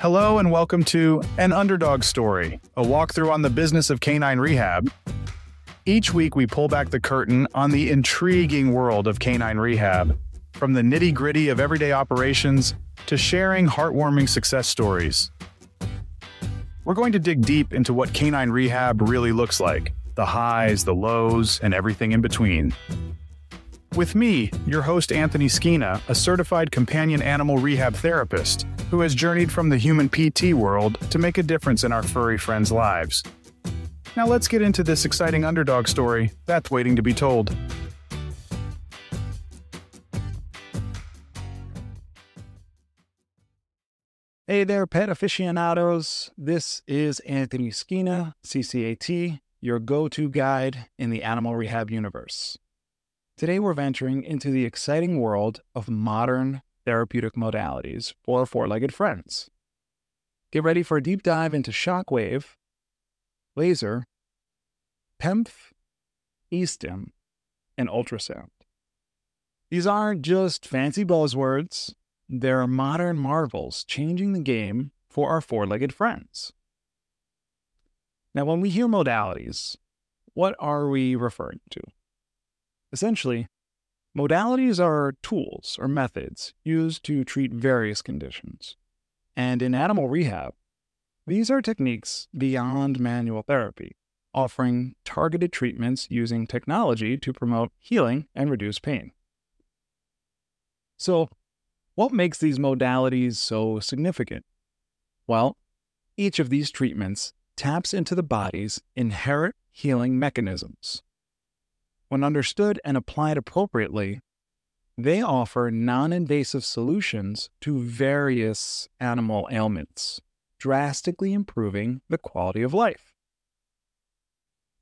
Hello and welcome to An Underdog Story, a walkthrough on the business of canine rehab. Each week, we pull back the curtain on the intriguing world of canine rehab, from the nitty gritty of everyday operations to sharing heartwarming success stories. We're going to dig deep into what canine rehab really looks like the highs, the lows, and everything in between. With me, your host Anthony Skina, a certified companion animal rehab therapist who has journeyed from the human PT world to make a difference in our furry friends' lives. Now let's get into this exciting underdog story that's waiting to be told. Hey there, pet aficionados. This is Anthony Skina, CCAT, your go to guide in the animal rehab universe. Today, we're venturing into the exciting world of modern therapeutic modalities for four legged friends. Get ready for a deep dive into shockwave, laser, PEMF, e-stim, and ultrasound. These aren't just fancy buzzwords, they're modern marvels changing the game for our four legged friends. Now, when we hear modalities, what are we referring to? Essentially, modalities are tools or methods used to treat various conditions. And in animal rehab, these are techniques beyond manual therapy, offering targeted treatments using technology to promote healing and reduce pain. So, what makes these modalities so significant? Well, each of these treatments taps into the body's inherent healing mechanisms. When understood and applied appropriately, they offer non invasive solutions to various animal ailments, drastically improving the quality of life.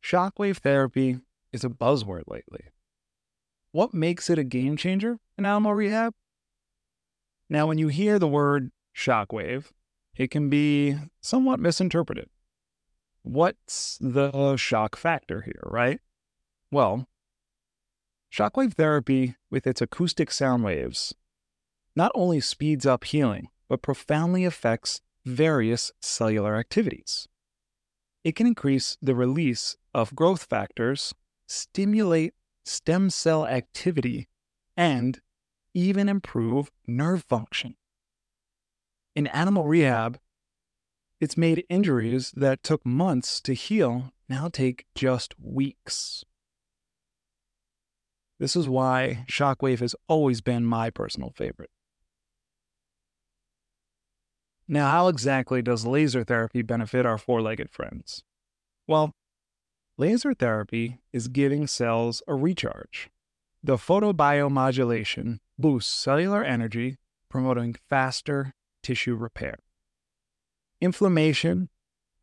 Shockwave therapy is a buzzword lately. What makes it a game changer in animal rehab? Now, when you hear the word shockwave, it can be somewhat misinterpreted. What's the shock factor here, right? Well, shockwave therapy, with its acoustic sound waves, not only speeds up healing, but profoundly affects various cellular activities. It can increase the release of growth factors, stimulate stem cell activity, and even improve nerve function. In animal rehab, it's made injuries that took months to heal now take just weeks. This is why Shockwave has always been my personal favorite. Now, how exactly does laser therapy benefit our four legged friends? Well, laser therapy is giving cells a recharge. The photobiomodulation boosts cellular energy, promoting faster tissue repair. Inflammation,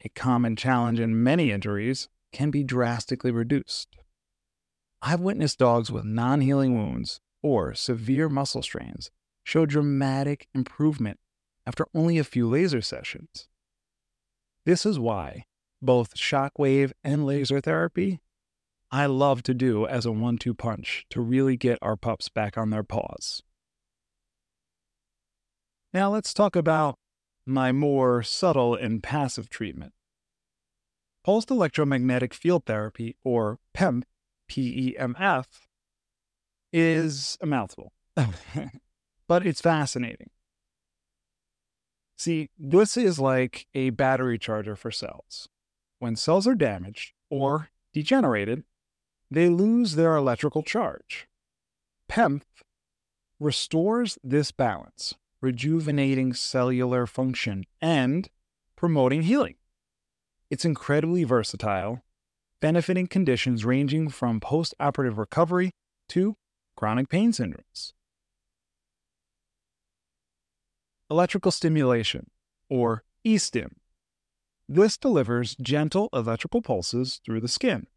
a common challenge in many injuries, can be drastically reduced. I've witnessed dogs with non healing wounds or severe muscle strains show dramatic improvement after only a few laser sessions. This is why both shockwave and laser therapy I love to do as a one two punch to really get our pups back on their paws. Now let's talk about my more subtle and passive treatment. Pulsed electromagnetic field therapy, or PEMF, PEMF, is a mouthful, but it's fascinating. See, this is like a battery charger for cells. When cells are damaged or degenerated, they lose their electrical charge. PEMF restores this balance, rejuvenating cellular function and promoting healing. It's incredibly versatile, benefiting conditions ranging from post operative recovery to chronic pain syndromes. Electrical stimulation, or e-stim. This delivers gentle electrical pulses through the skin.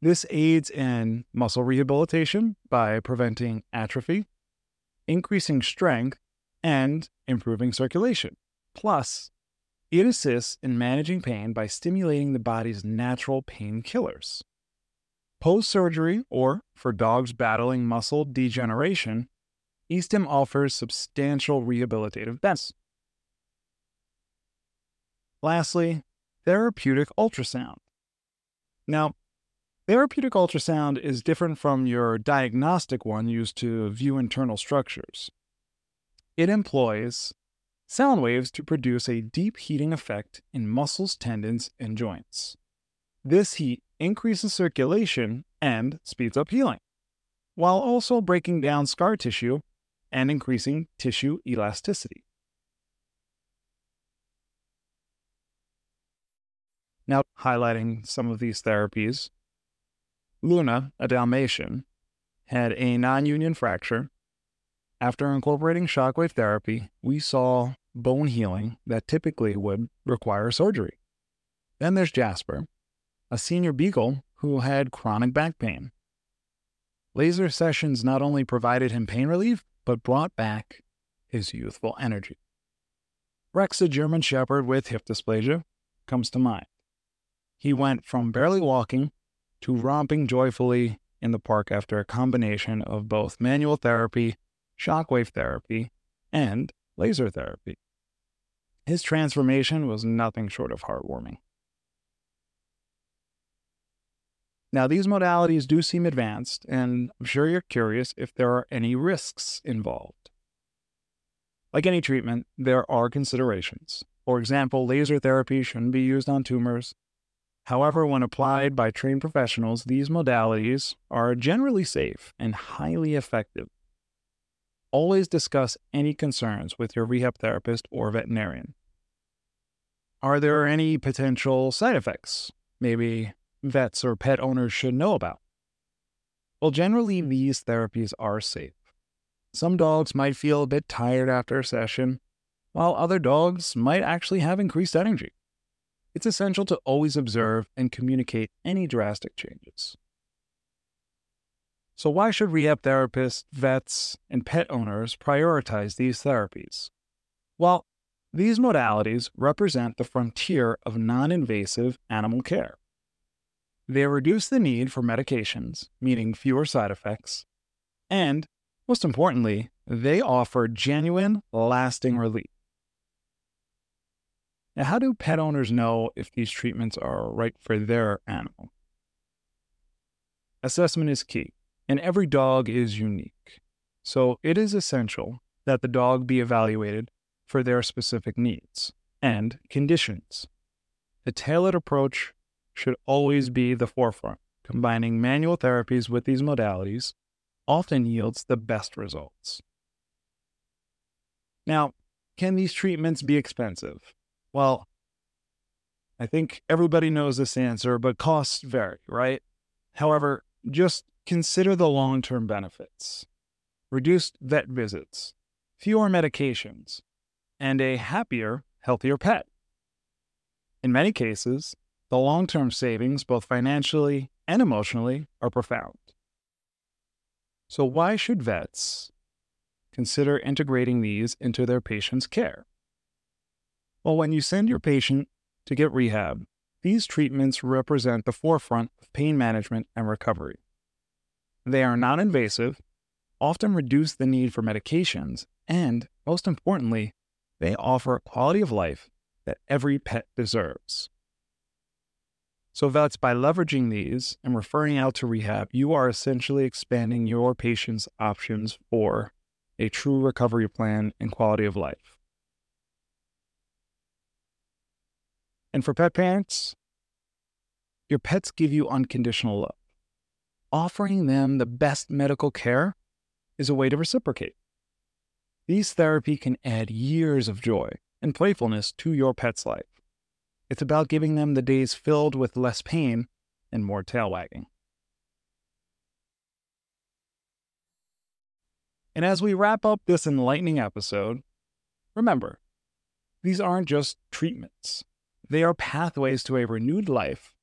This aids in muscle rehabilitation by preventing atrophy, increasing strength, and improving circulation. Plus, it assists in managing pain by stimulating the body's natural painkillers. Post surgery, or for dogs battling muscle degeneration, e-stim offers substantial rehabilitative benefits. Lastly, therapeutic ultrasound. Now, therapeutic ultrasound is different from your diagnostic one used to view internal structures. It employs sound waves to produce a deep heating effect in muscles, tendons, and joints. This heat increases circulation and speeds up healing, while also breaking down scar tissue and increasing tissue elasticity. Now, highlighting some of these therapies, Luna, a Dalmatian, had a non union fracture. After incorporating shockwave therapy, we saw bone healing that typically would require surgery. Then there's Jasper, a senior beagle who had chronic back pain. Laser sessions not only provided him pain relief, but brought back his youthful energy. Rex, a German Shepherd with hip dysplasia, comes to mind. He went from barely walking to romping joyfully in the park after a combination of both manual therapy, shockwave therapy, and laser therapy. His transformation was nothing short of heartwarming. Now, these modalities do seem advanced, and I'm sure you're curious if there are any risks involved. Like any treatment, there are considerations. For example, laser therapy shouldn't be used on tumors, However, when applied by trained professionals, these modalities are generally safe and highly effective. Always discuss any concerns with your rehab therapist or veterinarian. Are there any potential side effects maybe vets or pet owners should know about? Well, generally, these therapies are safe. Some dogs might feel a bit tired after a session, while other dogs might actually have increased energy it's essential to always observe and communicate any drastic changes. So, why should rehab therapists, vets, and pet owners prioritize these therapies? Well, these modalities represent the frontier of non invasive animal care. They reduce the need for medications, meaning fewer side effects, and, most importantly, they offer genuine, lasting relief. Now, how do pet owners know if these treatments are right for their animal? Assessment is key, and every dog is unique. So it is essential that the dog be evaluated for their specific needs and conditions. A tailored approach should always be the forefront. Combining manual therapies with these modalities often yields the best results. Now, can these treatments be expensive? Well, I think everybody knows this answer, but costs vary, right? However, just consider the long term benefits reduced vet visits, fewer medications, and a happier, healthier pet. In many cases, the long term savings, both financially and emotionally, are profound. So, why should vets consider integrating these into their patients' care? Well, when you send your patient to get rehab, these treatments represent the forefront of pain management and recovery. They are non invasive, often reduce the need for medications, and, most importantly, they offer a quality of life that every pet deserves. So, vets, by leveraging these and referring out to rehab, you are essentially expanding your patient's options for a true recovery plan and quality of life. And for pet parents, your pets give you unconditional love. Offering them the best medical care is a way to reciprocate. These therapy can add years of joy and playfulness to your pet's life. It's about giving them the days filled with less pain and more tail wagging. And as we wrap up this enlightening episode, remember, these aren't just treatments. They are pathways to a renewed life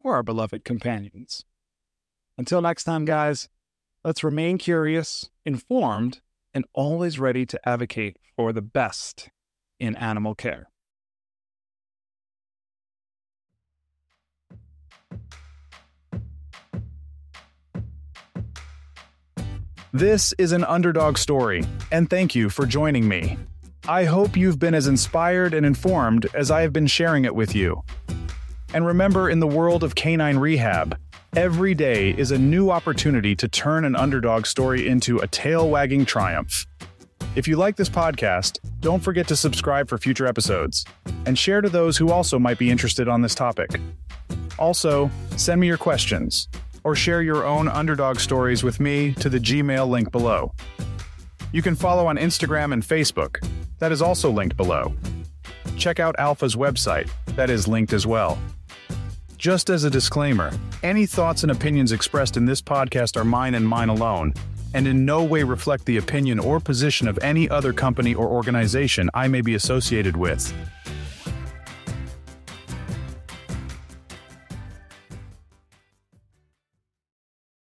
for our beloved companions. Until next time, guys, let's remain curious, informed, and always ready to advocate for the best in animal care. This is an underdog story, and thank you for joining me. I hope you've been as inspired and informed as I have been sharing it with you. And remember, in the world of canine rehab, every day is a new opportunity to turn an underdog story into a tail wagging triumph. If you like this podcast, don't forget to subscribe for future episodes and share to those who also might be interested on this topic. Also, send me your questions or share your own underdog stories with me to the Gmail link below. You can follow on Instagram and Facebook, that is also linked below. Check out Alpha's website, that is linked as well. Just as a disclaimer, any thoughts and opinions expressed in this podcast are mine and mine alone, and in no way reflect the opinion or position of any other company or organization I may be associated with.